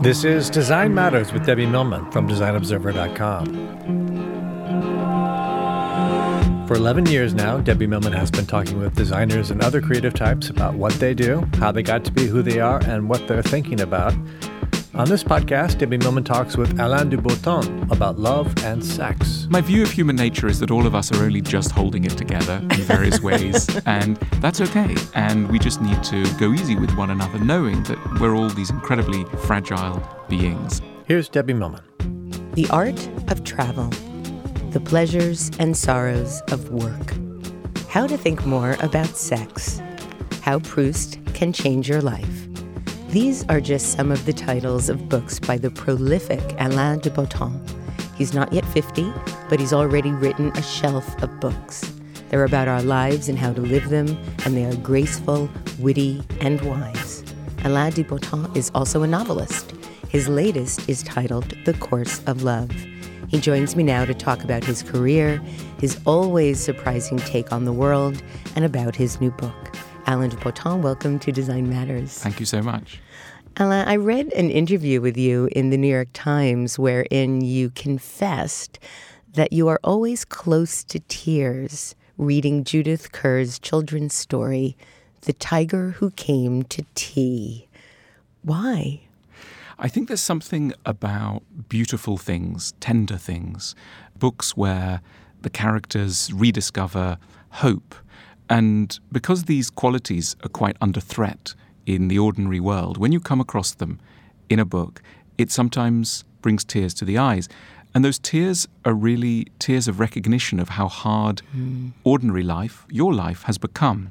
This is Design Matters with Debbie Millman from DesignObserver.com. For 11 years now, Debbie Millman has been talking with designers and other creative types about what they do, how they got to be who they are, and what they're thinking about. On this podcast, Debbie Millman talks with Alain de Botton about love and sex. My view of human nature is that all of us are only just holding it together in various ways, and that's okay. And we just need to go easy with one another, knowing that we're all these incredibly fragile beings. Here's Debbie Millman. The art of travel, the pleasures and sorrows of work, how to think more about sex, how Proust can change your life. These are just some of the titles of books by the prolific Alain de Botton. He's not yet 50, but he's already written a shelf of books. They're about our lives and how to live them, and they are graceful, witty, and wise. Alain de Botton is also a novelist. His latest is titled The Course of Love. He joins me now to talk about his career, his always surprising take on the world, and about his new book. Alain de Botton, welcome to Design Matters. Thank you so much. Alain, I read an interview with you in the New York Times wherein you confessed that you are always close to tears reading Judith Kerr's children's story, The Tiger Who Came to Tea. Why? I think there's something about beautiful things, tender things, books where the characters rediscover hope. And because these qualities are quite under threat in the ordinary world, when you come across them in a book, it sometimes brings tears to the eyes. And those tears are really tears of recognition of how hard mm. ordinary life, your life, has become,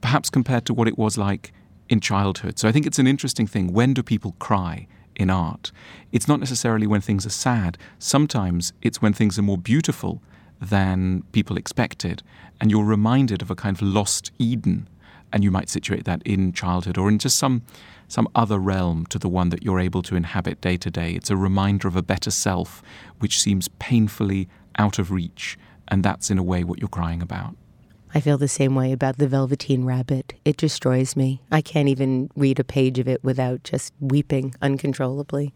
perhaps compared to what it was like in childhood. So I think it's an interesting thing. When do people cry in art? It's not necessarily when things are sad. Sometimes it's when things are more beautiful than people expected. And you're reminded of a kind of lost Eden. And you might situate that in childhood or in just some, some other realm to the one that you're able to inhabit day to day. It's a reminder of a better self, which seems painfully out of reach. And that's, in a way, what you're crying about. I feel the same way about the Velveteen Rabbit. It destroys me. I can't even read a page of it without just weeping uncontrollably.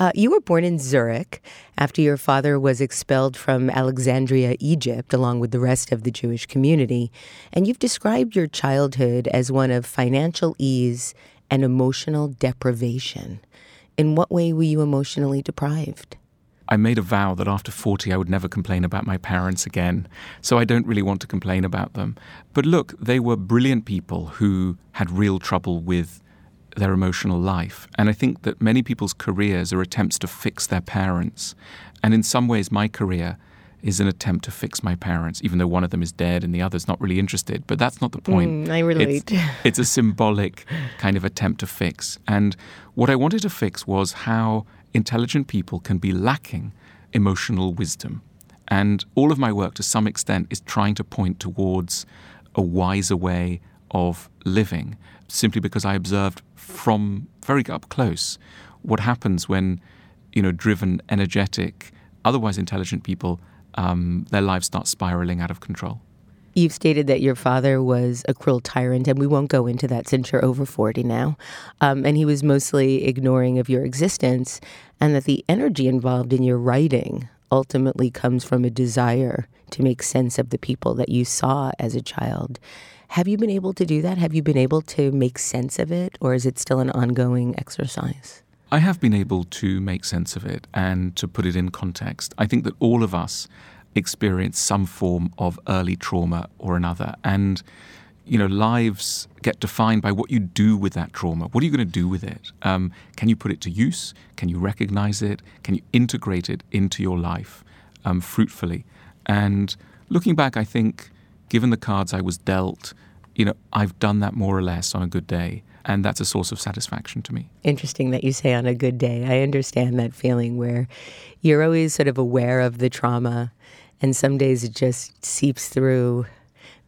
Uh, you were born in Zurich after your father was expelled from Alexandria, Egypt, along with the rest of the Jewish community. And you've described your childhood as one of financial ease and emotional deprivation. In what way were you emotionally deprived? I made a vow that after 40 I would never complain about my parents again, so I don't really want to complain about them. But look, they were brilliant people who had real trouble with their emotional life. And I think that many people's careers are attempts to fix their parents. And in some ways, my career is an attempt to fix my parents, even though one of them is dead and the other's not really interested. But that's not the point. Mm, I relate. It's, it's a symbolic kind of attempt to fix. And what I wanted to fix was how intelligent people can be lacking emotional wisdom. And all of my work, to some extent, is trying to point towards a wiser way of living, simply because I observed from very up close what happens when, you know, driven, energetic, otherwise intelligent people, um, their lives start spiraling out of control. You've stated that your father was a cruel tyrant, and we won't go into that since you're over 40 now. Um, and he was mostly ignoring of your existence, and that the energy involved in your writing ultimately comes from a desire to make sense of the people that you saw as a child. Have you been able to do that? Have you been able to make sense of it, or is it still an ongoing exercise? I have been able to make sense of it and to put it in context. I think that all of us experience some form of early trauma or another. And, you know, lives get defined by what you do with that trauma. What are you going to do with it? Um, can you put it to use? Can you recognize it? Can you integrate it into your life um, fruitfully? And looking back, I think, given the cards I was dealt, you know, I've done that more or less on a good day. And that's a source of satisfaction to me. Interesting that you say on a good day. I understand that feeling where you're always sort of aware of the trauma, and some days it just seeps through,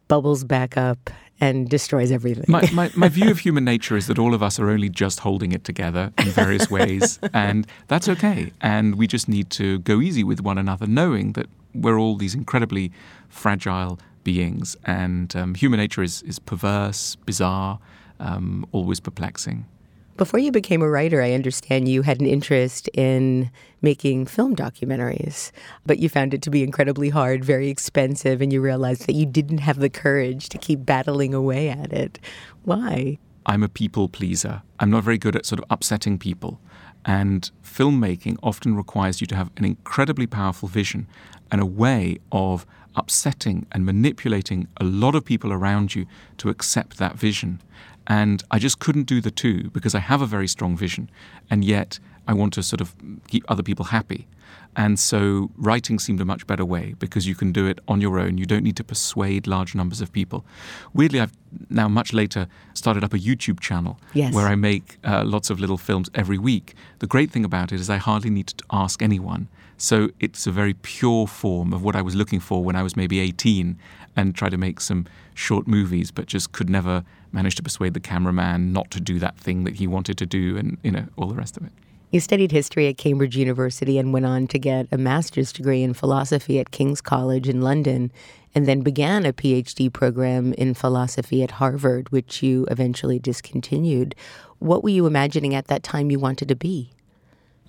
bubbles back up, and destroys everything. My, my, my, view of human nature is that all of us are only just holding it together in various ways, and that's okay. And we just need to go easy with one another, knowing that we're all these incredibly fragile beings, and um, human nature is, is perverse, bizarre, um, always perplexing. Before you became a writer, I understand you had an interest in making film documentaries, but you found it to be incredibly hard, very expensive, and you realized that you didn't have the courage to keep battling away at it. Why? I'm a people pleaser. I'm not very good at sort of upsetting people. And filmmaking often requires you to have an incredibly powerful vision and a way of upsetting and manipulating a lot of people around you to accept that vision. And I just couldn't do the two because I have a very strong vision, and yet I want to sort of keep other people happy. And so writing seemed a much better way because you can do it on your own. You don't need to persuade large numbers of people. Weirdly, I've now much later started up a YouTube channel yes. where I make uh, lots of little films every week. The great thing about it is I hardly need to ask anyone. So it's a very pure form of what I was looking for when I was maybe 18 and tried to make some short movies, but just could never manage to persuade the cameraman not to do that thing that he wanted to do and, you know, all the rest of it. You studied history at Cambridge University and went on to get a master's degree in philosophy at King's College in London, and then began a PhD program in philosophy at Harvard, which you eventually discontinued. What were you imagining at that time you wanted to be?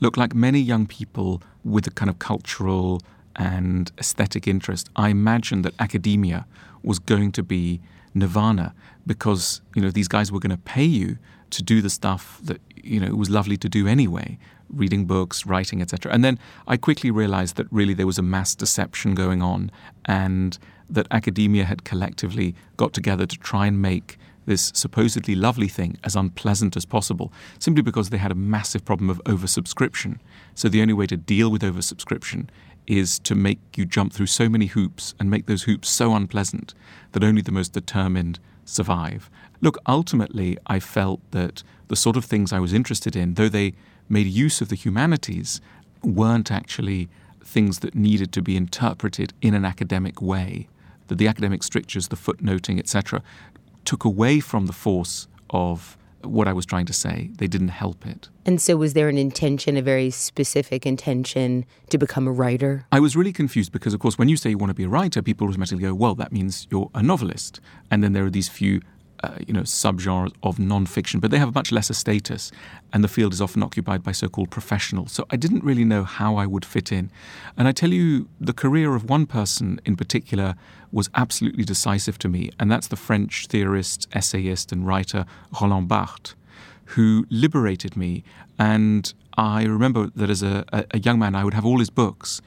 Look, like many young people with a kind of cultural and aesthetic interest, I imagined that academia was going to be nirvana because you know these guys were going to pay you to do the stuff that you know it was lovely to do anyway reading books writing etc and then i quickly realized that really there was a mass deception going on and that academia had collectively got together to try and make this supposedly lovely thing as unpleasant as possible simply because they had a massive problem of oversubscription so the only way to deal with oversubscription is to make you jump through so many hoops and make those hoops so unpleasant that only the most determined survive. Look, ultimately, I felt that the sort of things I was interested in, though they made use of the humanities, weren't actually things that needed to be interpreted in an academic way. That the academic strictures, the footnoting, etc., took away from the force of what I was trying to say. They didn't help it. And so, was there an intention, a very specific intention, to become a writer? I was really confused because, of course, when you say you want to be a writer, people automatically go, well, that means you're a novelist. And then there are these few uh, you know, subgenres of nonfiction, but they have a much lesser status, and the field is often occupied by so-called professionals. So I didn't really know how I would fit in, and I tell you, the career of one person in particular was absolutely decisive to me, and that's the French theorist, essayist, and writer Roland Barthes, who liberated me. And I remember that as a, a young man, I would have all his books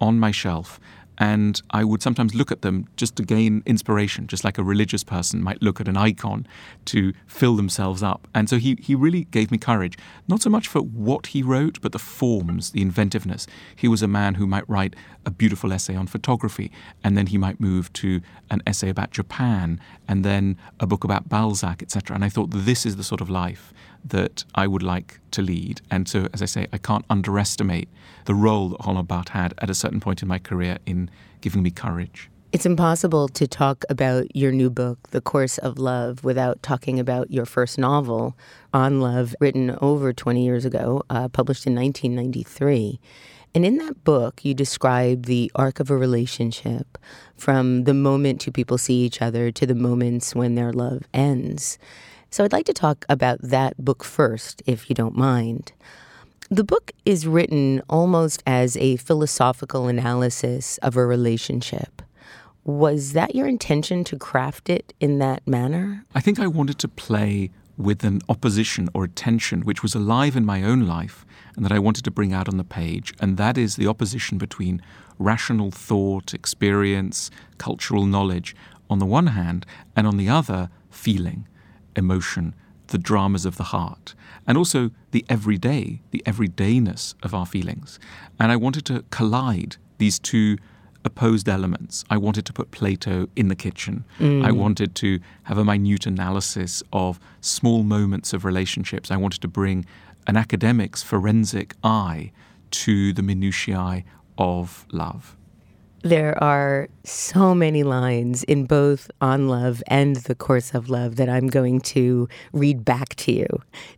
on my shelf and I would sometimes look at them just to gain inspiration, just like a religious person might look at an icon to fill themselves up. And so he, he really gave me courage, not so much for what he wrote, but the forms, the inventiveness. He was a man who might write a beautiful essay on photography, and then he might move to an essay about Japan, and then a book about Balzac, etc. And I thought, this is the sort of life that I would like to lead. And so, as I say, I can't underestimate the role that Barthes had at a certain point in my career in giving me courage. It's impossible to talk about your new book, The Course of Love, without talking about your first novel, On Love, written over 20 years ago, uh, published in 1993. And in that book, you describe the arc of a relationship from the moment two people see each other to the moments when their love ends. So I'd like to talk about that book first, if you don't mind. The book is written almost as a philosophical analysis of a relationship. Was that your intention to craft it in that manner? I think I wanted to play with an opposition or a tension which was alive in my own life and that I wanted to bring out on the page, and that is the opposition between rational thought, experience, cultural knowledge on the one hand, and on the other, feeling, emotion, the dramas of the heart, and also the everyday, the everydayness of our feelings. And I wanted to collide these two opposed elements. I wanted to put Plato in the kitchen. Mm. I wanted to have a minute analysis of small moments of relationships. I wanted to bring an academic's forensic eye to the minutiae of love. There are so many lines in both On Love and The Course of Love that I'm going to read back to you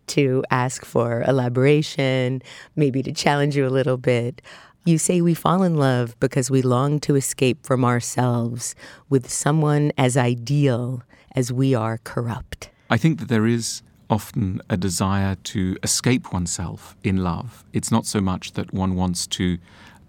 to ask for elaboration, maybe to challenge you a little bit. You say we fall in love because we long to escape from ourselves with someone as ideal as we are corrupt. I think that there is often a desire to escape oneself in love. It's not so much that one wants to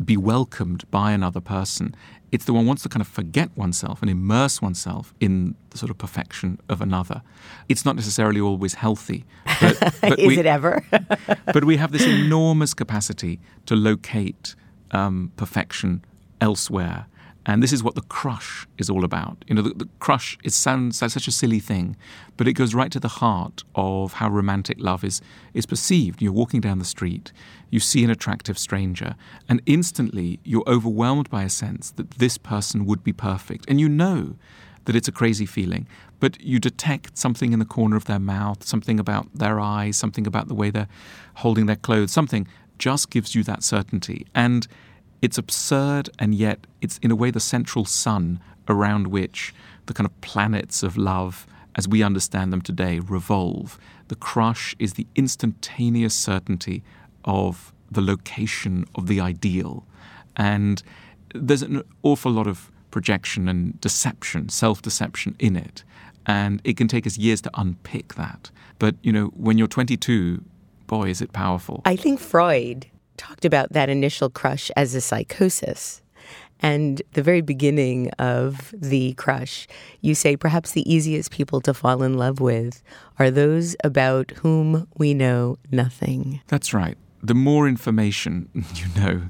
be welcomed by another person. It's that one wants to kind of forget oneself and immerse oneself in the sort of perfection of another. It's not necessarily always healthy. But, but Is we, it ever? but we have this enormous capacity to locate um, perfection elsewhere. And this is what the crush is all about. You know, the, the crush, it sounds like such a silly thing, but it goes right to the heart of how romantic love is, is perceived. You're walking down the street, you see an attractive stranger, and instantly you're overwhelmed by a sense that this person would be perfect. And you know that it's a crazy feeling, but you detect something in the corner of their mouth, something about their eyes, something about the way they're holding their clothes, something just gives you that certainty. And it's absurd, and yet it's in a way the central sun around which the kind of planets of love, as we understand them today, revolve. The crush is the instantaneous certainty of the location of the ideal. And there's an awful lot of projection and deception, self deception in it. And it can take us years to unpick that. But, you know, when you're 22, boy, is it powerful. I think Freud talked about that initial crush as a psychosis. And the very beginning of the crush, you say perhaps the easiest people to fall in love with are those about whom we know nothing. That's right. The more information you know,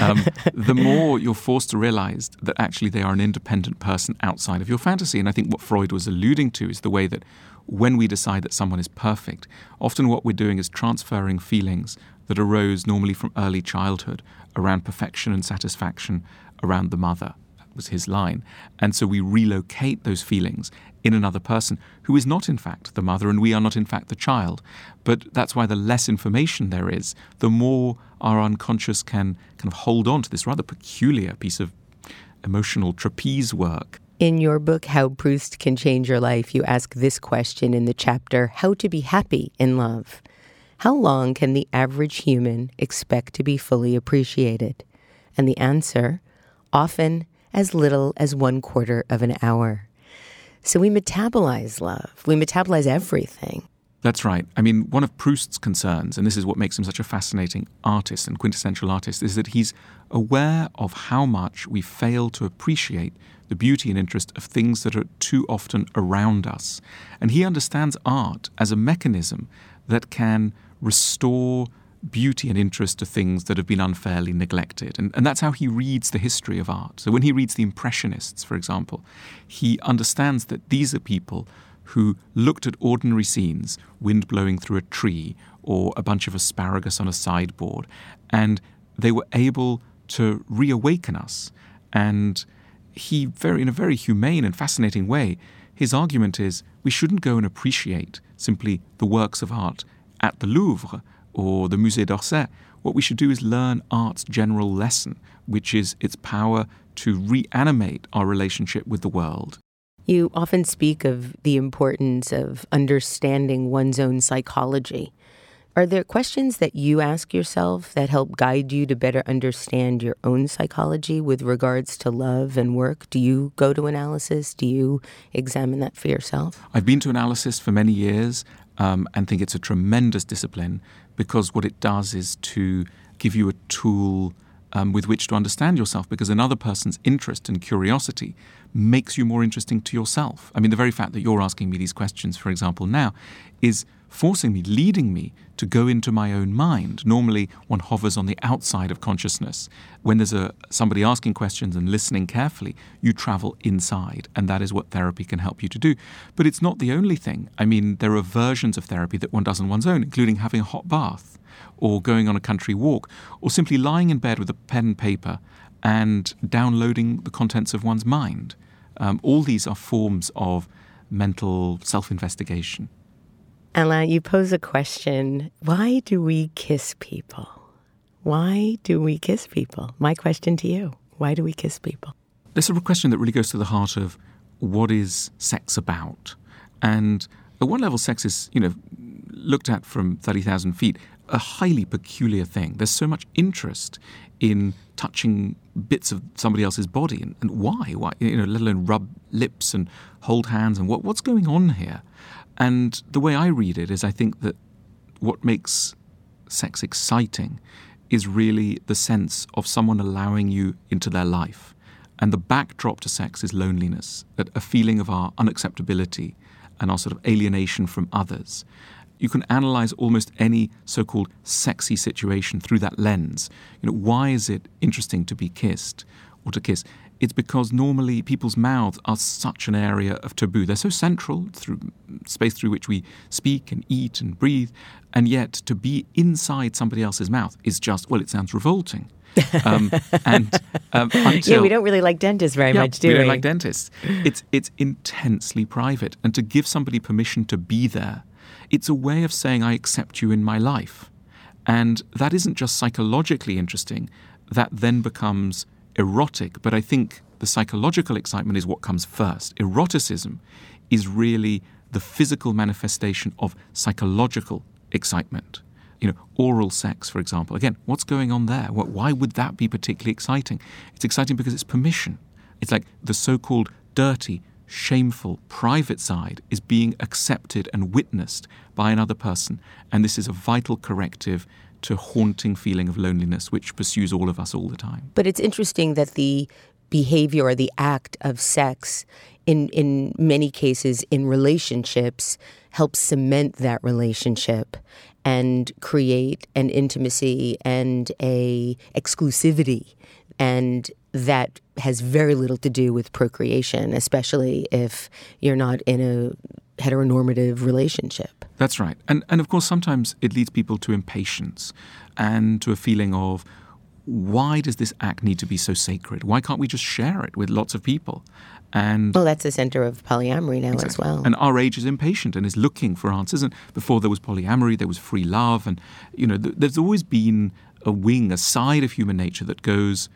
um, the more you're forced to realize that actually they are an independent person outside of your fantasy. And I think what Freud was alluding to is the way that when we decide that someone is perfect, often what we're doing is transferring feelings that arose normally from early childhood around perfection and satisfaction around the mother. That was his line. And so we relocate those feelings in another person who is not, in fact, the mother and we are not, in fact, the child. But that's why the less information there is, the more our unconscious can kind of hold on to this rather peculiar piece of emotional trapeze work in your book, How Proust Can Change Your Life, you ask this question in the chapter, How to Be Happy in Love. How long can the average human expect to be fully appreciated? And the answer, often as little as one quarter of an hour. So we metabolize love, we metabolize everything. That's right. I mean, one of Proust's concerns, and this is what makes him such a fascinating artist and quintessential artist, is that he's aware of how much we fail to appreciate the beauty and interest of things that are too often around us. And he understands art as a mechanism that can restore beauty and interest to things that have been unfairly neglected. And, and that's how he reads the history of art. So when he reads the Impressionists, for example, he understands that these are people who looked at ordinary scenes, wind blowing through a tree or a bunch of asparagus on a sideboard, and they were able to reawaken us and he very in a very humane and fascinating way his argument is we shouldn't go and appreciate simply the works of art at the Louvre or the Musée d'Orsay. What we should do is learn art's general lesson, which is its power to reanimate our relationship with the world. You often speak of the importance of understanding one's own psychology Are there questions that you ask yourself that help guide you to better understand your own psychology with regards to love and work? Do you go to analysis? Do you examine that for yourself? I've been to analysis for many years um, and think it's a tremendous discipline because what it does is to give you a tool um, with which to understand yourself because another person's interest and curiosity makes you more interesting to yourself. I mean, the very fact that you're asking me these questions, for example, now, is forcing me, leading me to go into my own mind. Normally, one hovers on the outside of consciousness. When there's a somebody asking questions and listening carefully, you travel inside, and that is what therapy can help you to do. But it's not the only thing. I mean, there are versions of therapy that one does on one's own, including having a hot bath, or going on a country walk, or simply lying in bed with a pen and paper and downloading the contents of one's mind. Um, all these are forms of mental self investigation. Alain, you pose a question why do we kiss people? Why do we kiss people? My question to you why do we kiss people? This is a question that really goes to the heart of what is sex about? And at one level, sex is, you know, looked at from 30,000 feet, a highly peculiar thing. There's so much interest in touching bits of somebody else's body and, and why? Why, you know, let alone rub lips and hold hands and what, what's going on here? And the way I read it is I think that what makes sex exciting is really the sense of someone allowing you into their life. And the backdrop to sex is loneliness, a feeling of our unacceptability and our sort of alienation from others. You can analyze almost any so called sexy situation through that lens. You know, why is it interesting to be kissed or to kiss? It's because normally people's mouths are such an area of taboo. They're so central through space through which we speak and eat and breathe, and yet to be inside somebody else's mouth is just well, it sounds revolting. um, and um, until, yeah, we don't really like dentists very yeah, much, do we? We don't like dentists. It's it's intensely private, and to give somebody permission to be there, it's a way of saying I accept you in my life, and that isn't just psychologically interesting. That then becomes erotic, but I think the psychological excitement is what comes first. Eroticism is really the physical manifestation of psychological excitement. You know, oral sex, for example. Again, what's going on there? Why would that be particularly exciting? It's exciting because it's permission. It's like the so called dirty, shameful, private side is being accepted and witnessed by another person. And this is a vital corrective to haunting feeling of loneliness which pursues all of us all the time. But it's interesting that the behavior or the act of sex in in many cases in relationships helps cement that relationship and create an intimacy and a exclusivity and that has very little to do with procreation especially if you're not in a heteronormative relationship. That's right. And and of course sometimes it leads people to impatience and to a feeling of why does this act need to be so sacred? Why can't we just share it with lots of people? And well, that's the center of polyamory now exactly. as well. And our age is impatient and is looking for answers. And before there was polyamory, there was free love, and you know, th- there's always been a wing, a side of human nature that goes,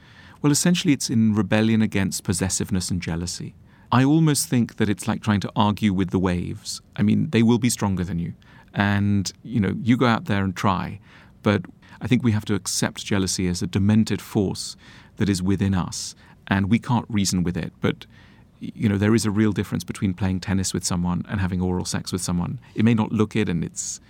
well, essentially, it's in rebellion against possessiveness and jealousy. I almost think that it's like trying to argue with the waves. I mean, they will be stronger than you. And, you know, you go out there and try. But I think we have to accept jealousy as a demented force that is within us. And we can't reason with it. But, you know, there is a real difference between playing tennis with someone and having oral sex with someone. It may not look it and it's,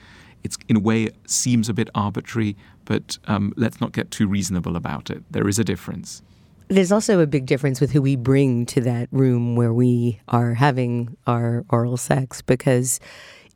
it's in a way seems a bit arbitrary, but um, let's not get too reasonable about it. There is a difference. There's also a big difference with who we bring to that room where we are having our oral sex because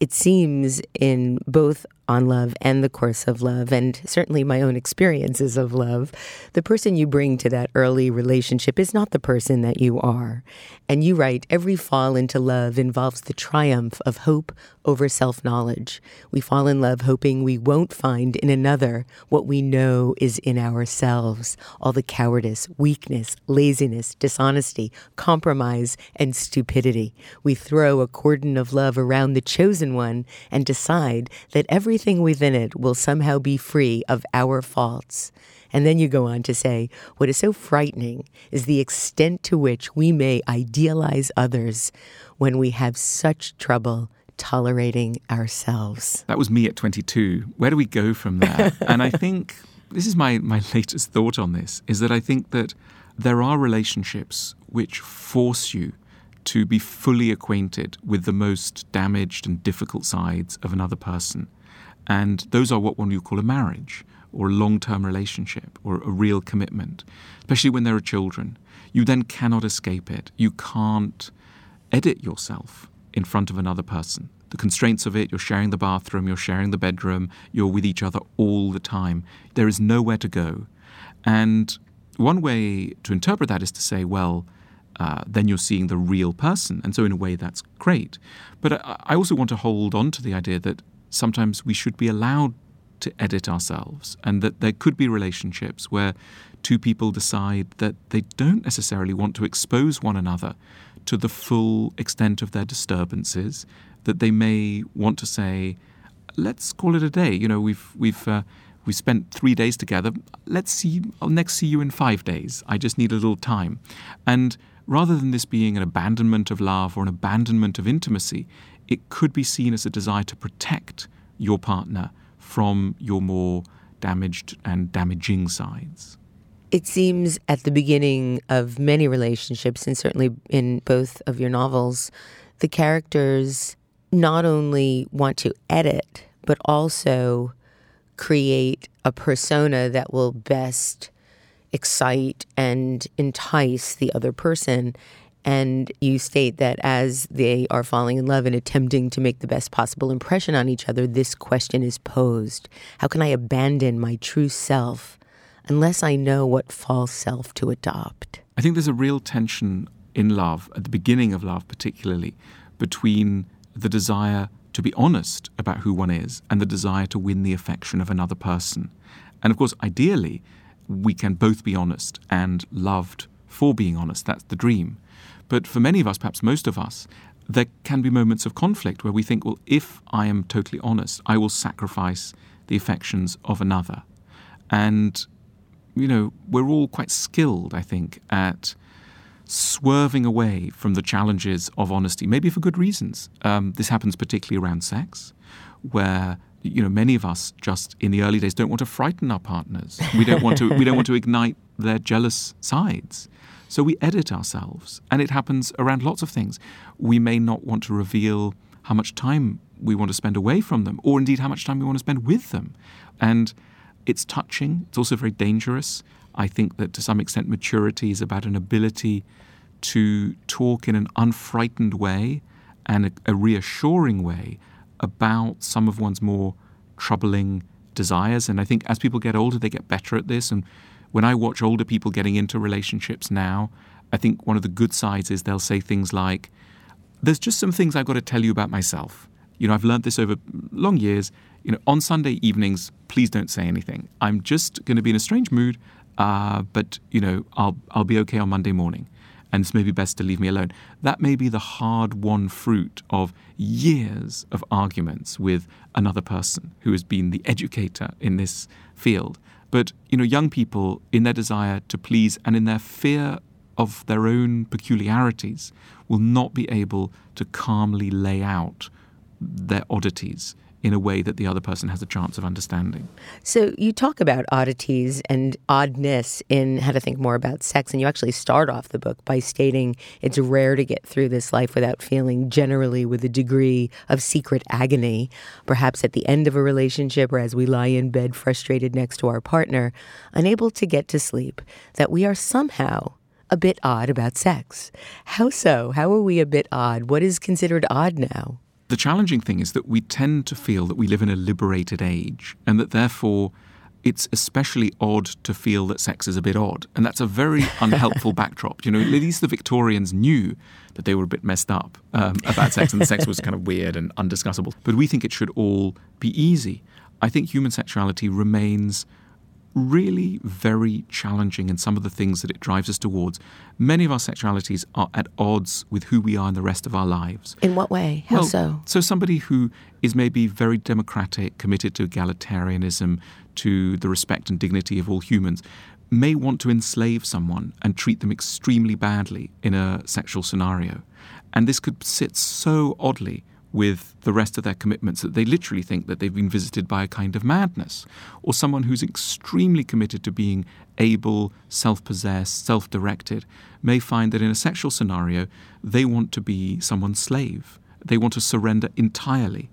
it seems in both on love and the course of love, and certainly my own experiences of love, the person you bring to that early relationship is not the person that you are. And you write, every fall into love involves the triumph of hope over self knowledge. We fall in love hoping we won't find in another what we know is in ourselves all the cowardice, weakness, laziness, dishonesty, compromise, and stupidity. We throw a cordon of love around the chosen one and decide that every everything within it will somehow be free of our faults. And then you go on to say, what is so frightening is the extent to which we may idealize others when we have such trouble tolerating ourselves. That was me at 22. Where do we go from there? and I think this is my, my latest thought on this is that I think that there are relationships which force you to be fully acquainted with the most damaged and difficult sides of another person. And those are what one would call a marriage or a long term relationship or a real commitment, especially when there are children. You then cannot escape it. You can't edit yourself in front of another person. The constraints of it, you're sharing the bathroom, you're sharing the bedroom, you're with each other all the time. There is nowhere to go. And one way to interpret that is to say, well, uh, then you're seeing the real person. And so, in a way, that's great. But I, I also want to hold on to the idea that sometimes we should be allowed to edit ourselves and that there could be relationships where two people decide that they don't necessarily want to expose one another to the full extent of their disturbances, that they may want to say, let's call it a day. You know, we've, we've, uh, we spent three days together. Let's see, I'll next see you in five days. I just need a little time. And rather than this being an abandonment of love or an abandonment of intimacy, it could be seen as a desire to protect your partner from your more damaged and damaging sides. It seems at the beginning of many relationships, and certainly in both of your novels, the characters not only want to edit, but also create a persona that will best excite and entice the other person. And you state that as they are falling in love and attempting to make the best possible impression on each other, this question is posed How can I abandon my true self unless I know what false self to adopt? I think there's a real tension in love, at the beginning of love particularly, between the desire to be honest about who one is and the desire to win the affection of another person. And of course, ideally, we can both be honest and loved for being honest. That's the dream. But for many of us, perhaps most of us, there can be moments of conflict where we think, well, if I am totally honest, I will sacrifice the affections of another. And, you know, we're all quite skilled, I think, at swerving away from the challenges of honesty, maybe for good reasons. Um, this happens particularly around sex, where you know, many of us just in the early days don't want to frighten our partners. We don't want to. we don't want to ignite their jealous sides. So we edit ourselves, and it happens around lots of things. We may not want to reveal how much time we want to spend away from them, or indeed how much time we want to spend with them. And it's touching. It's also very dangerous. I think that to some extent, maturity is about an ability to talk in an unfrightened way and a, a reassuring way about some of one's more troubling desires. And I think as people get older, they get better at this. And when I watch older people getting into relationships now, I think one of the good sides is they'll say things like, There's just some things I've got to tell you about myself. You know, I've learned this over long years. You know, on Sunday evenings, please don't say anything. I'm just going to be in a strange mood, uh, but you know, I'll I'll be okay on Monday morning and it's maybe best to leave me alone. That may be the hard won fruit of years of arguments with another person who has been the educator in this field. But you know, young people, in their desire to please and in their fear of their own peculiarities, will not be able to calmly lay out their oddities in a way that the other person has a chance of understanding. So you talk about oddities and oddness in How to Think More About Sex, and you actually start off the book by stating it's rare to get through this life without feeling generally with a degree of secret agony, perhaps at the end of a relationship or as we lie in bed frustrated next to our partner, unable to get to sleep, that we are somehow a bit odd about sex. How so? How are we a bit odd? What is considered odd now? The challenging thing is that we tend to feel that we live in a liberated age and that therefore it's especially odd to feel that sex is a bit odd. And that's a very unhelpful backdrop. You know, at least the Victorians knew that they were a bit messed up um, about sex and the sex was kind of weird and undiscussable. But we think it should all be easy. I think human sexuality remains really very challenging in some of the things that it drives us towards. Many of our sexualities are at odds with who we are in the rest of our lives. In what way? How well, so? So, somebody who is maybe very democratic, committed to egalitarianism, to the respect and dignity of all humans, may want to enslave someone and treat them extremely badly in a sexual scenario. And this could sit so oddly with the rest of their commitments that they literally think that they've been visited by a kind of madness, or someone who's extremely committed to being able, self possessed, self directed, may find that in a sexual scenario, they want to be someone's slave. They want to surrender entirely.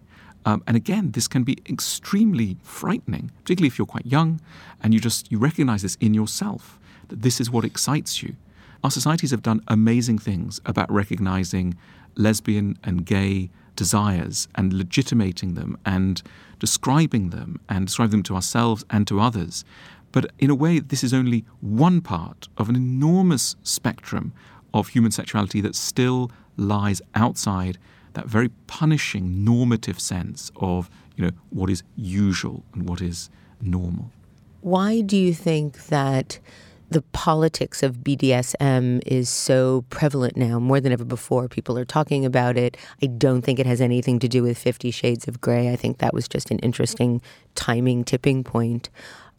Um, and again, this can be extremely frightening, particularly if you're quite young and you just you recognize this in yourself that this is what excites you. Our societies have done amazing things about recognizing lesbian and gay desires and legitimating them and describing them and describing them to ourselves and to others. But in a way, this is only one part of an enormous spectrum of human sexuality that still lies outside that very punishing normative sense of you know what is usual and what is normal. Why do you think that the politics of BDSM is so prevalent now, more than ever before. People are talking about it. I don't think it has anything to do with Fifty Shades of Grey. I think that was just an interesting timing tipping point.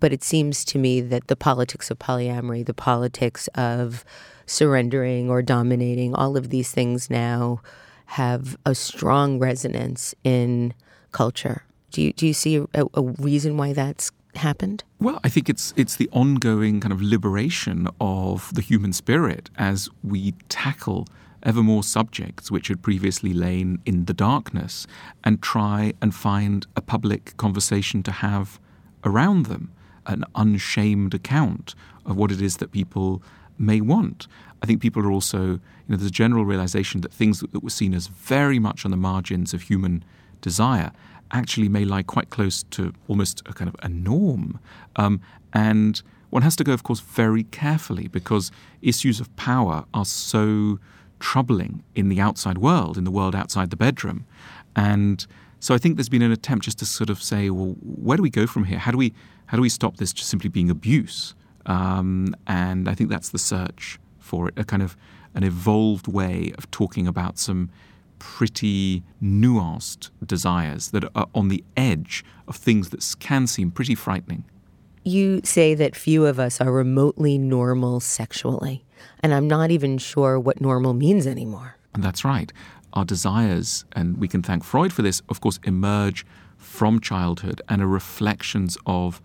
But it seems to me that the politics of polyamory, the politics of surrendering or dominating, all of these things now have a strong resonance in culture. Do you, do you see a, a reason why that's happened? Well, I think it's it's the ongoing kind of liberation of the human spirit as we tackle ever more subjects which had previously lain in the darkness and try and find a public conversation to have around them, an unshamed account of what it is that people may want. I think people are also, you know, there's a general realization that things that were seen as very much on the margins of human desire actually may lie quite close to almost a kind of a norm. Um, and one has to go, of course, very carefully because issues of power are so troubling in the outside world, in the world outside the bedroom. And so I think there's been an attempt just to sort of say, well, where do we go from here? How do we how do we stop this just simply being abuse? Um, and I think that's the search for it, a kind of an evolved way of talking about some pretty nuanced desires that are on the edge of things that can seem pretty frightening. You say that few of us are remotely normal sexually, and I'm not even sure what normal means anymore. And that's right. Our desires, and we can thank Freud for this, of course, emerge from childhood and are reflections of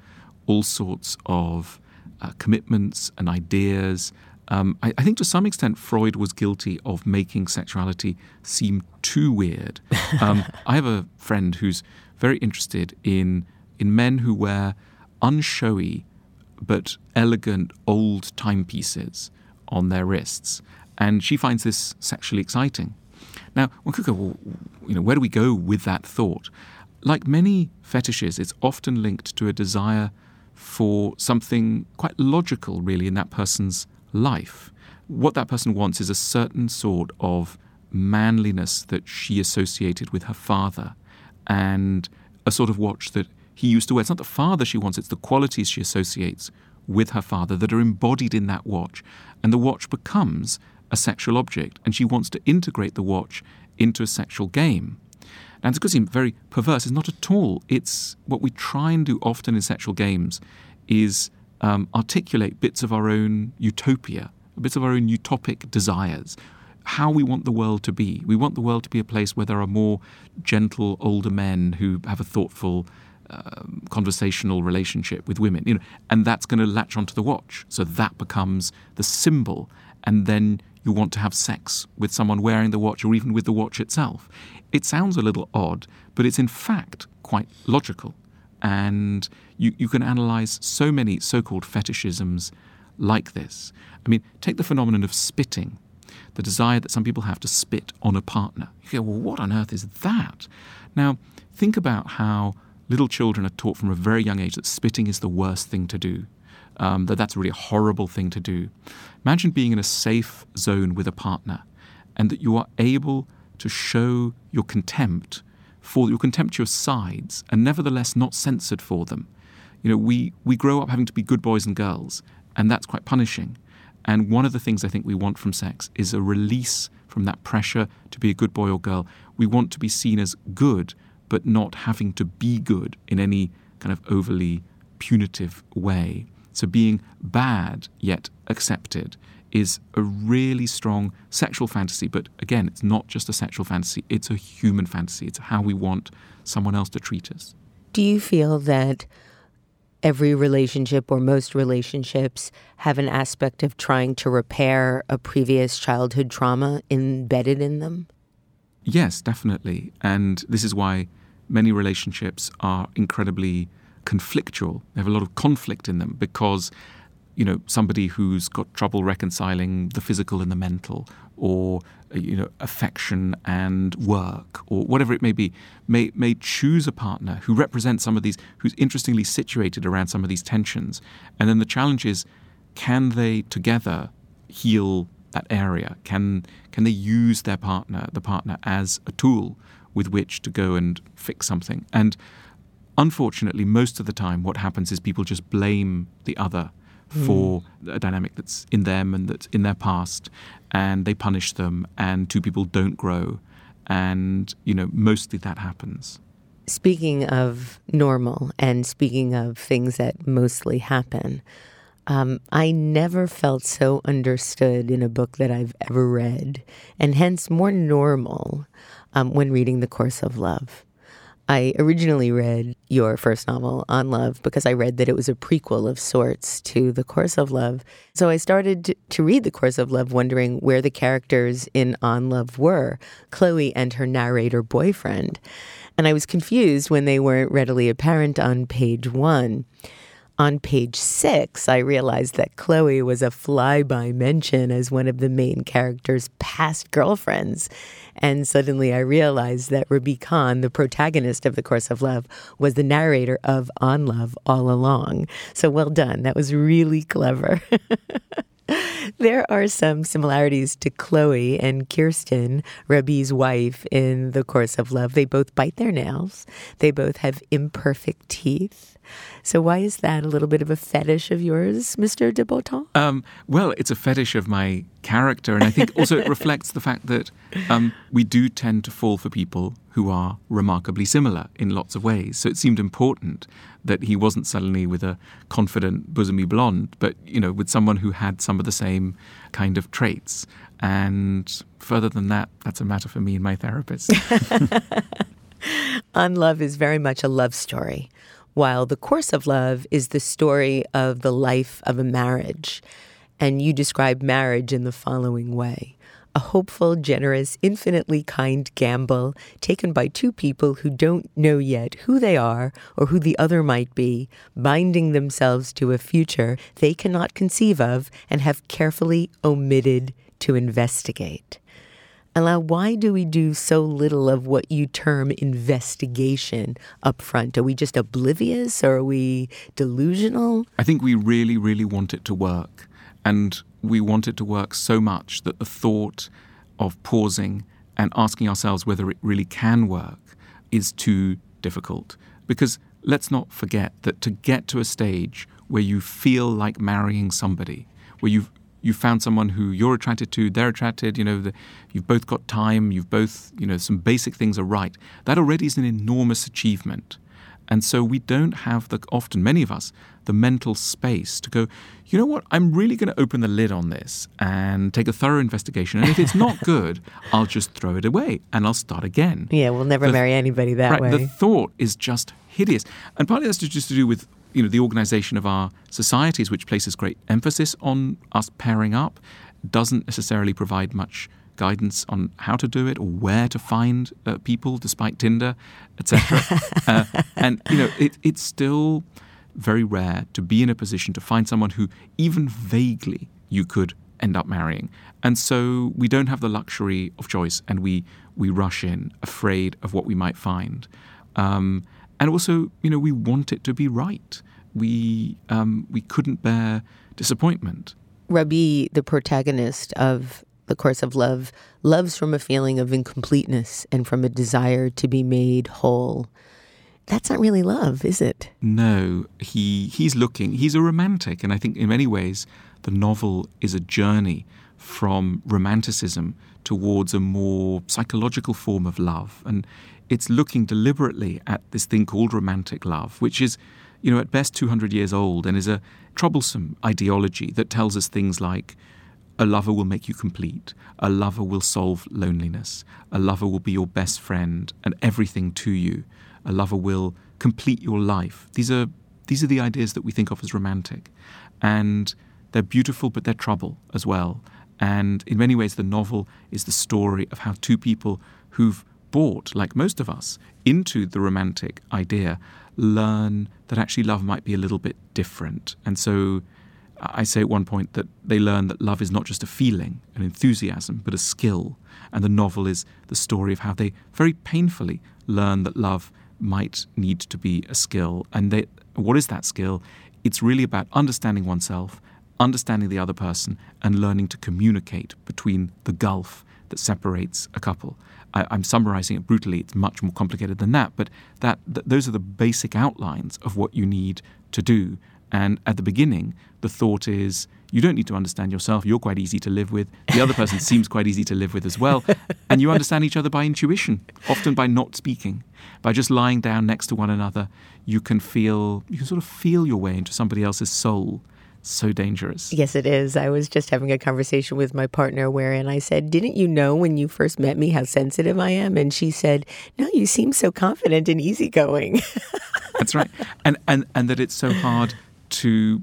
all sorts of uh, commitments and ideas um, I, I, think to some extent Freud was guilty of making sexuality seem too weird. Um, I have a friend who's very interested in in men who wear unshowy but elegant old timepieces on their wrists, and she finds this sexually exciting. Now, one could go, well, you know, where do we go with that thought? Like many fetishes, it's often linked to a desire for something quite logical, really, in that person's life. What that person wants is a certain sort of manliness that she associated with her father and a sort of watch that he used to wear. It's not the father she wants, it's the qualities she associates with her father that are embodied in that watch. And the watch becomes a sexual object, and she wants to integrate the watch into a sexual game. And going to seem very perverse. It's not at all. It's what we try and do often in sexual games is um, articulate bits of our own utopia, bits of our own utopic desires, how we want the world to be. We want the world to be a place where there are more gentle older men who have a thoughtful, um, conversational relationship with women, you know, and that's going to latch onto the watch. So that becomes the symbol, and then you want to have sex with someone wearing the watch or even with the watch itself. It sounds a little odd, but it's in fact quite logical. And you, you can analyze so many so called fetishisms like this. I mean, take the phenomenon of spitting, the desire that some people have to spit on a partner. You go, well, what on earth is that? Now, think about how little children are taught from a very young age that spitting is the worst thing to do, um, that that's really a horrible thing to do. Imagine being in a safe zone with a partner and that you are able to show your contempt for your contemptuous sides and nevertheless not censored for them. You know, we, we grow up having to be good boys and girls, and that's quite punishing. And one of the things I think we want from sex is a release from that pressure to be a good boy or girl. We want to be seen as good, but not having to be good in any kind of overly punitive way. So being bad yet accepted is a really strong sexual fantasy. But again, it's not just a sexual fantasy, it's a human fantasy. It's how we want someone else to treat us. Do you feel that every relationship or most relationships have an aspect of trying to repair a previous childhood trauma embedded in them? Yes, definitely. And this is why many relationships are incredibly conflictual. They have a lot of conflict in them because, you know, somebody who's got trouble reconciling the physical and the mental, or uh, you know, affection and work, or whatever it may be, may may choose a partner who represents some of these, who's interestingly situated around some of these tensions. And then the challenge is, can they together heal that area? Can can they use their partner, the partner, as a tool with which to go and fix something? And unfortunately, most of the time, what happens is people just blame the other for mm. a dynamic that's in them and that's in their past, and they punish them, and two people don't grow, and you know mostly that happens. Speaking of normal and speaking of things that mostly happen, um, I never felt so understood in a book that I've ever read, and hence more normal um, when reading The Course of Love. I originally read your first novel, On Love, because I read that it was a prequel of sorts to The Course of Love. So I started to read The Course of Love, wondering where the characters in On Love were Chloe and her narrator boyfriend. And I was confused when they weren't readily apparent on page one. On page six, I realized that Chloe was a flyby mention as one of the main character's past girlfriends. And suddenly I realized that Rabih Khan, the protagonist of The Course of Love, was the narrator of On Love all along. So well done. That was really clever. there are some similarities to Chloe and Kirsten, Rabih's wife, in The Course of Love. They both bite their nails, they both have imperfect teeth. So why is that a little bit of a fetish of yours, Mr. de Botton? Um, well, it's a fetish of my character, and I think also it reflects the fact that um, we do tend to fall for people who are remarkably similar in lots of ways. So it seemed important that he wasn't suddenly with a confident bosomy blonde, but you know, with someone who had some of the same kind of traits. And further than that, that's a matter for me and my therapist. On Love is very much a love story while The Course of Love is the story of the life of a marriage. And you describe marriage in the following way a hopeful, generous, infinitely kind gamble taken by two people who don't know yet who they are or who the other might be, binding themselves to a future they cannot conceive of and have carefully omitted to investigate. Alain, why do we do so little of what you term investigation up front? Are we just oblivious or are we delusional? I think we really, really want it to work. And we want it to work so much that the thought of pausing and asking ourselves whether it really can work is too difficult. Because let's not forget that to get to a stage where you feel like marrying somebody, where you've you found someone who you're attracted to, they're attracted, you know, the, you've both got time, you've both, you know, some basic things are right. That already is an enormous achievement. And so we don't have the, often, many of us, the mental space to go, you know what, I'm really going to open the lid on this and take a thorough investigation. And if it's not good, I'll just throw it away and I'll start again. Yeah, we'll never the, marry anybody that right, way. The thought is just hideous. And partly that's just to do with you know, the organization of our societies, which places great emphasis on us pairing up, doesn't necessarily provide much guidance on how to do it or where to find uh, people, despite Tinder, etc. uh, and you know, it, it's still very rare to be in a position to find someone who even vaguely you could end up marrying. And so we don't have the luxury of choice, and we we rush in, afraid of what we might find. Um, and also, you know, we want it to be right we um, we couldn't bear disappointment. Rabih, the protagonist of the course of love, loves from a feeling of incompleteness and from a desire to be made whole. That's not really love, is it? No, he he's looking. He's a romantic, and I think in many ways the novel is a journey from romanticism towards a more psychological form of love, and it's looking deliberately at this thing called romantic love, which is you know, at best 200 years old and is a troublesome ideology that tells us things like a lover will make you complete. A lover will solve loneliness. A lover will be your best friend and everything to you. A lover will complete your life. These are these are the ideas that we think of as romantic. And they're beautiful, but they're trouble as well. And in many ways, the novel is the story of how two people who've bought, like most of us, into the romantic idea learn that actually love might be a little bit different. And so I say at one point that they learn that love is not just a feeling, an enthusiasm, but a skill. And the novel is the story of how they very painfully learn that love might need to be a skill. And they, what is that skill? It's really about understanding oneself, understanding the other person, and learning to communicate between the gulf that separates a couple. I, am summarizing it brutally. It's much more complicated than that, but that, that those are the basic outlines of what you need to do. And at the beginning, the thought is you don't need to understand yourself. You're quite easy to live with. The other person seems quite easy to live with as well. And you understand each other by intuition, often by not speaking. By just lying down next to one another, you can feel, you can sort of feel your way into somebody else's soul so dangerous. Yes, it is. I was just having a conversation with my partner wherein I said, Didn't you know when you first met me how sensitive I am? And she said, No, you seem so confident and easygoing. That's right. And, and, and that it's so hard to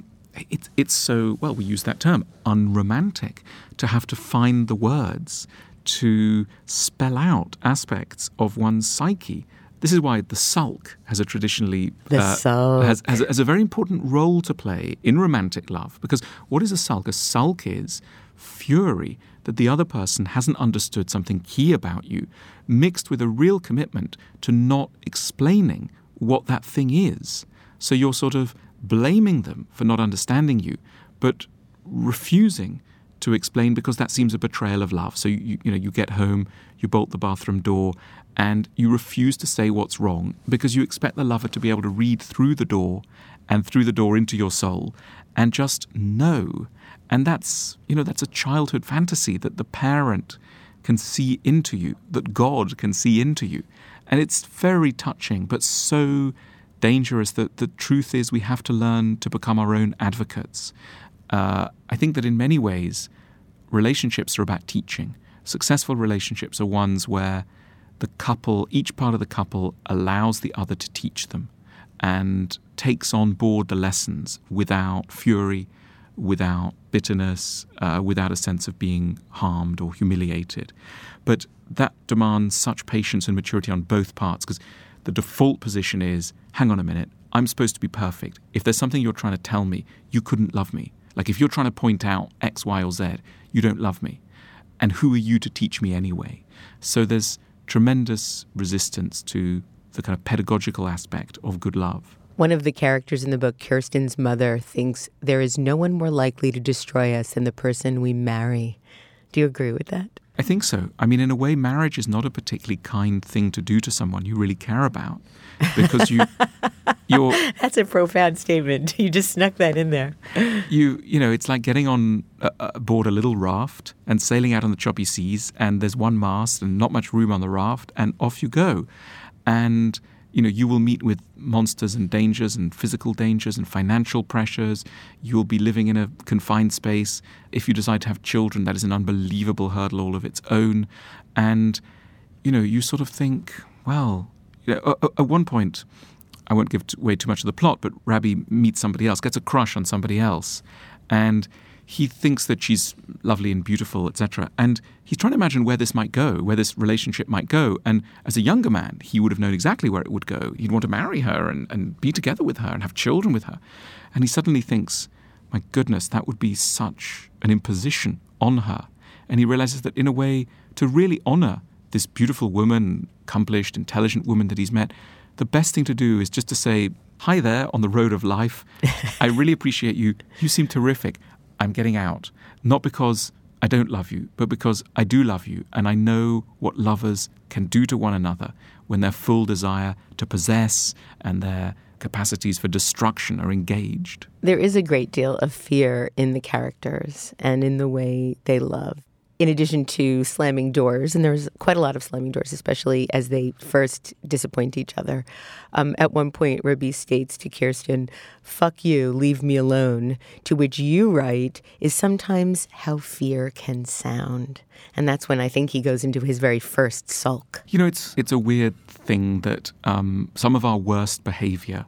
it's it's so well we use that term unromantic to have to find the words to spell out aspects of one's psyche. This is why the sulk has a traditionally uh, has, has, has a very important role to play in romantic love because what is a sulk? A sulk is fury that the other person hasn't understood something key about you, mixed with a real commitment to not explaining what that thing is. So you're sort of blaming them for not understanding you, but refusing to explain because that seems a betrayal of love. So you, you know you get home, you bolt the bathroom door, and you refuse to say what's wrong because you expect the lover to be able to read through the door and through the door into your soul and just know. And that's you know that's a childhood fantasy that the parent can see into you, that God can see into you. And it's very touching, but so dangerous that the truth is we have to learn to become our own advocates. Uh, I think that in many ways, relationships are about teaching. Successful relationships are ones where the couple, each part of the couple, allows the other to teach them and takes on board the lessons without fury, without bitterness, uh, without a sense of being harmed or humiliated. But that demands such patience and maturity on both parts because the default position is hang on a minute, I'm supposed to be perfect. If there's something you're trying to tell me, you couldn't love me. Like if you're trying to point out X, Y, or Z, you don't love me. And who are you to teach me anyway? So there's tremendous resistance to the kind of pedagogical aspect of good love. One of the characters in the book, Kirsten's mother, thinks there is no one more likely to destroy us than the person we marry. Do you agree with that? I think so. I mean, in a way, marriage is not a particularly kind thing to do to someone you really care about, because you, you're. That's a profound statement. You just snuck that in there. You, you know, it's like getting on board a little raft and sailing out on the choppy seas, and there's one mast and not much room on the raft, and off you go, and you know, you will meet with monsters and dangers and physical dangers and financial pressures. You will be living in a confined space. If you decide to have children, that is an unbelievable hurdle all of its own. And, you know, you sort of think, well, you know, at one point, I won't give away too much of the plot, but Rabih meets somebody else, gets a crush on somebody else. And he thinks that she's lovely and beautiful, etc. And he's trying to imagine where this might go, where this relationship might go. And as a younger man, he would have known exactly where it would go. He'd want to marry her and, and be together with her and have children with her. And he suddenly thinks, my goodness, that would be such an imposition on her. And he realizes that in a way, to really honor this beautiful woman, accomplished, intelligent woman that he's met, the best thing to do is just to say, Hi there on the road of life. I really appreciate you. You seem terrific. I'm getting out. Not because I don't love you, but because I do love you and I know what lovers can do to one another when their full desire to possess and their capacities for destruction are engaged. There is a great deal of fear in the characters and in the way they love. In addition to slamming doors, and there's quite a lot of slamming doors, especially as they first disappoint each other. Um, at one point, Rabih states to Kirsten, fuck you, leave me alone. To which you write, is sometimes how fear can sound. And that's when I think he goes into his very first sulk. You know, it's, it's a weird thing that um, some of our worst behavior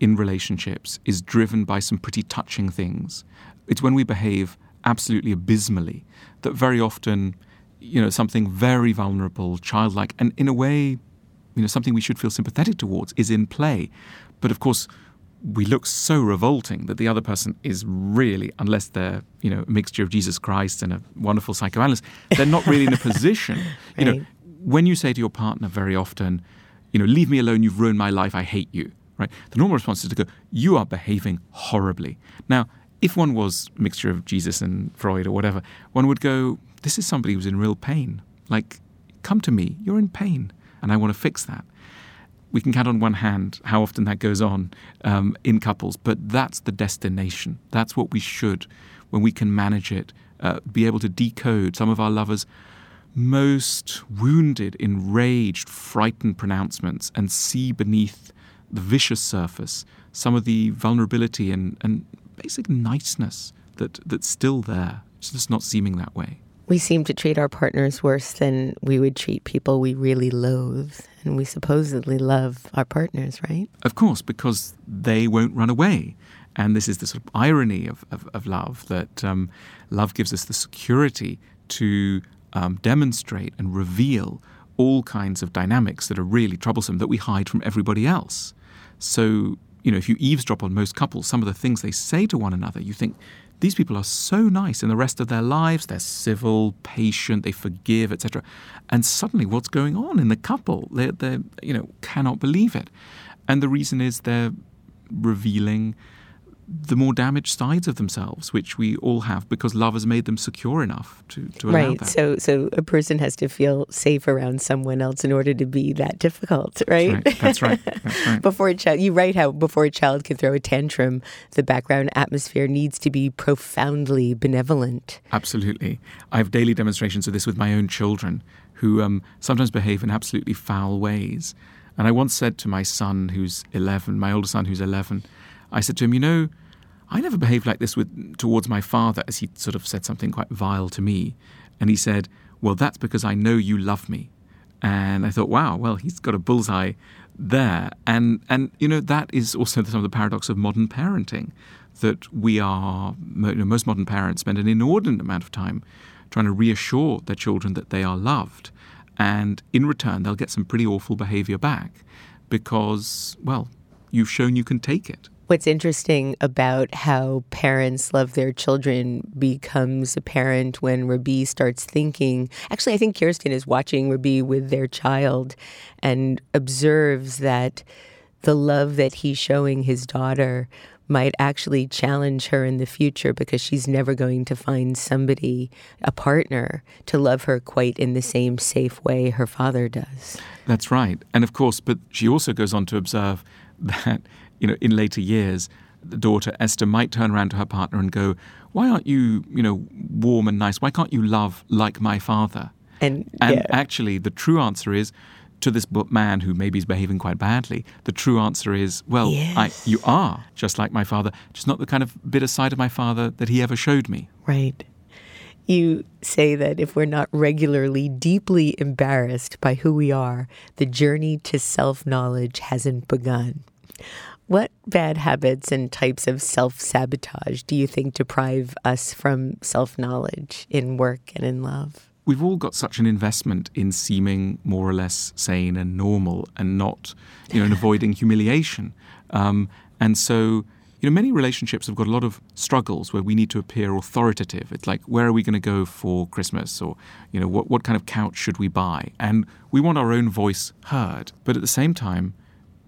in relationships is driven by some pretty touching things. It's when we behave absolutely abysmally that very often, you know, something very vulnerable, childlike, and in a way, you know, something we should feel sympathetic towards is in play. But of course, we look so revolting that the other person is really, unless they're, you know, a mixture of Jesus Christ and a wonderful psychoanalyst, they're not really in a position. You know, when you say to your partner very often, you know, leave me alone, you've ruined my life, I hate you, right? The normal response is to go, you are behaving horribly. Now, if one was a mixture of Jesus and Freud or whatever, one would go, this is somebody who's in real pain. Like, come to me, you're in pain, and I want to fix that. We can count on one hand how often that goes on um, in couples, but that's the destination. That's what we should, when we can manage it, uh, be able to decode some of our lovers' most wounded, enraged, frightened pronouncements and see beneath the vicious surface some of the vulnerability and, and basic niceness that, that's still there. It's just not seeming that way. We seem to treat our partners worse than we would treat people we really loathe. And we supposedly love our partners, right? Of course, because they won't run away. And this is the sort of irony of, of, of love that um, love gives us the security to um, demonstrate and reveal all kinds of dynamics that are really troublesome that we hide from everybody else. So you know, if you eavesdrop on most couples, some of the things they say to one another, you think these people are so nice in the rest of their lives. They're civil, patient, they forgive, etc. And suddenly, what's going on in the couple? They, they, you know, cannot believe it. And the reason is they're revealing the more damaged sides of themselves, which we all have because love has made them secure enough to, to allow right. that. So, so a person has to feel safe around someone else in order to be that difficult, right? That's right. That's right. That's right. before a child, you write how before a child can throw a tantrum, the background atmosphere needs to be profoundly benevolent. Absolutely. I have daily demonstrations of this with my own children who um, sometimes behave in absolutely foul ways. And I once said to my son, who's 11, my older son, who's 11, I said to him, You know, I never behaved like this with, towards my father, as he sort of said something quite vile to me. And he said, Well, that's because I know you love me. And I thought, wow, well, he's got a bullseye there. And, and you know, that is also some of the paradox of modern parenting that we are, you know, most modern parents spend an inordinate amount of time trying to reassure their children that they are loved. And in return, they'll get some pretty awful behavior back because, well, you've shown you can take it. What's interesting about how parents love their children becomes apparent when Rabih starts thinking. Actually, I think Kirsten is watching Rabih with their child and observes that the love that he's showing his daughter might actually challenge her in the future because she's never going to find somebody, a partner, to love her quite in the same safe way her father does. That's right. And of course, but she also goes on to observe that you know, in later years, the daughter Esther might turn around to her partner and go, "Why aren't you, you know, warm and nice? Why can't you love like my father?" And, and yeah. actually, the true answer is to this man who maybe is behaving quite badly. The true answer is, well, yes. I, you are just like my father, just not the kind of bitter side of my father that he ever showed me. Right. You say that if we're not regularly deeply embarrassed by who we are, the journey to self knowledge hasn't begun. What bad habits and types of self sabotage do you think deprive us from self knowledge in work and in love? We've all got such an investment in seeming more or less sane and normal and not, you know, in avoiding humiliation. Um, and so, you know, many relationships have got a lot of struggles where we need to appear authoritative. It's like, where are we going to go for Christmas? Or, you know, what, what kind of couch should we buy? And we want our own voice heard. But at the same time,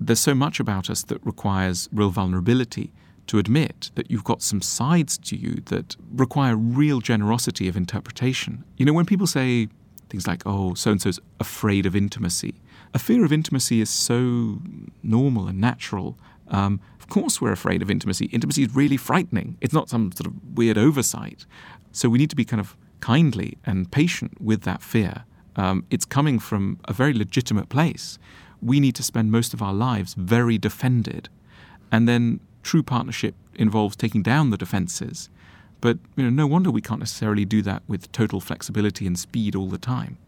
there's so much about us that requires real vulnerability to admit that you've got some sides to you that require real generosity of interpretation. You know, when people say things like, oh, so and so's afraid of intimacy, a fear of intimacy is so normal and natural. Um, of course, we're afraid of intimacy. Intimacy is really frightening. It's not some sort of weird oversight. So we need to be kind of kindly and patient with that fear. Um, it's coming from a very legitimate place. We need to spend most of our lives very defended. And then true partnership involves taking down the defenses. But you know, no wonder we can't necessarily do that with total flexibility and speed all the time.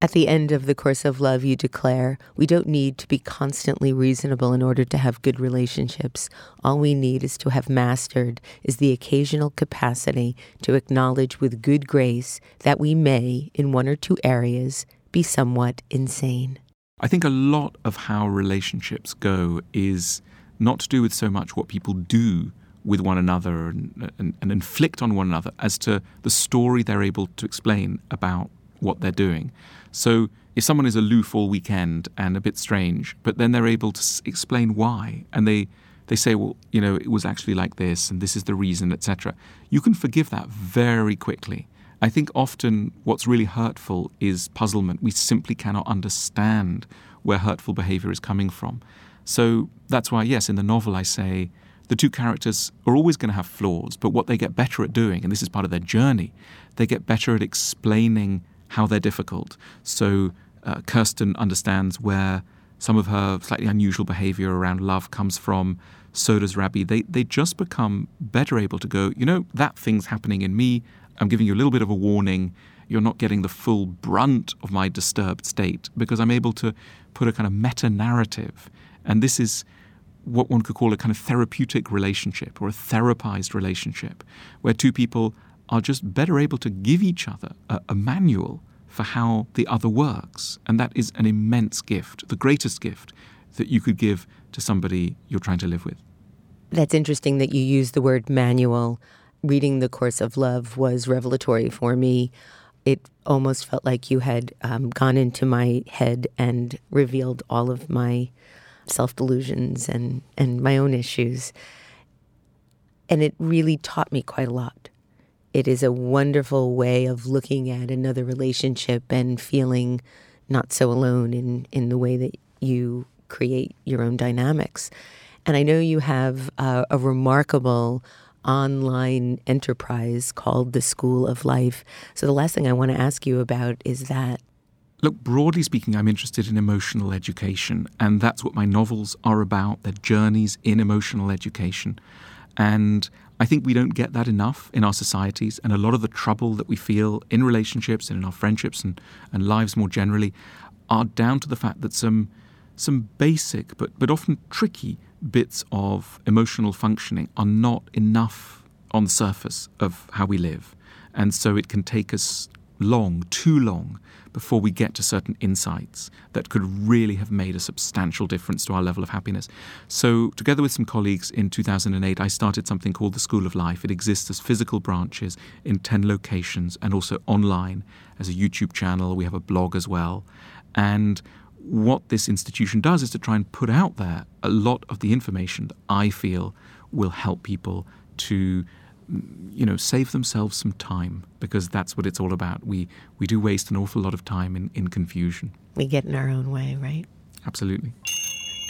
At the end of the course of love, you declare, we don't need to be constantly reasonable in order to have good relationships. All we need is to have mastered is the occasional capacity to acknowledge with good grace that we may, in one or two areas, be somewhat insane. I think a lot of how relationships go is not to do with so much what people do with one another and, and, and inflict on one another as to the story they're able to explain about what they're doing. So if someone is aloof all weekend and a bit strange, but then they're able to explain why, and they they say, well, you know, it was actually like this, and this is the reason, etc. You can forgive that very quickly. I think often what's really hurtful is puzzlement. We simply cannot understand where hurtful behavior is coming from. So that's why, yes, in the novel I say the two characters are always going to have flaws, but what they get better at doing, and this is part of their journey, they get better at explaining how they're difficult. So uh, Kirsten understands where some of her slightly unusual behavior around love comes from. So does Rabih. They, they just become better able to go, you know, that thing's happening in me. I'm giving you a little bit of a warning. You're not getting the full brunt of my disturbed state because I'm able to put a kind of meta narrative. And this is what one could call a kind of therapeutic relationship or a therapized relationship, where two people are just better able to give each other a, a manual for how the other works. And that is an immense gift, the greatest gift that you could give to somebody you're trying to live with. That's interesting that you use the word manual. Reading The Course of Love was revelatory for me. It almost felt like you had um, gone into my head and revealed all of my self delusions and, and my own issues. And it really taught me quite a lot. It is a wonderful way of looking at another relationship and feeling not so alone in, in the way that you create your own dynamics. And I know you have uh, a remarkable online enterprise called the School of Life. So the last thing I want to ask you about is that. Look, broadly speaking, I'm interested in emotional education, and that's what my novels are about. They're journeys in emotional education. And I think we don't get that enough in our societies, and a lot of the trouble that we feel in relationships and in our friendships and, and lives more generally are down to the fact that some some basic but, but often tricky bits of emotional functioning are not enough on the surface of how we live. And so it can take us long, too long, before we get to certain insights that could really have made a substantial difference to our level of happiness. So, together with some colleagues in 2008, I started something called the School of Life. It exists as physical branches in 10 locations and also online as a YouTube channel. We have a blog as well. And what this institution does is to try and put out there a lot of the information that I feel will help people to mm, you know, save themselves some time because that's what it's all about. We we do waste an awful lot of time in, in confusion. We get in our own way, right? Absolutely.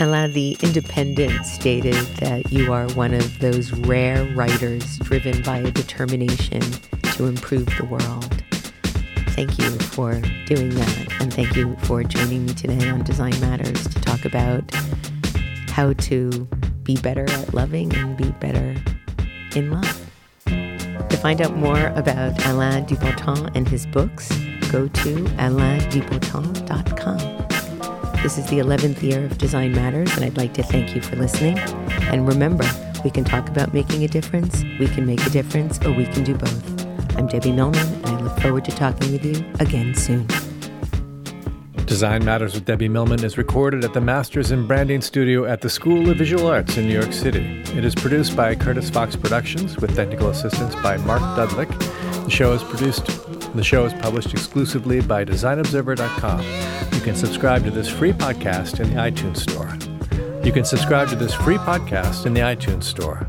Alain, the Independent stated that you are one of those rare writers driven by a determination to improve the world. Thank you for doing that. And thank you for joining me today on Design Matters to talk about how to be better at loving and be better in love. To find out more about Alain de Botton and his books, go to alaindebotton.com. This is the 11th year of Design Matters, and I'd like to thank you for listening. And remember, we can talk about making a difference, we can make a difference, or we can do both. I'm Debbie Millman, forward to talking with you again soon. Design Matters with Debbie Millman is recorded at the Masters in Branding Studio at the School of Visual Arts in New York City. It is produced by Curtis Fox Productions with technical assistance by Mark Dudlick. The show is produced the show is published exclusively by designobserver.com. You can subscribe to this free podcast in the iTunes Store. You can subscribe to this free podcast in the iTunes Store.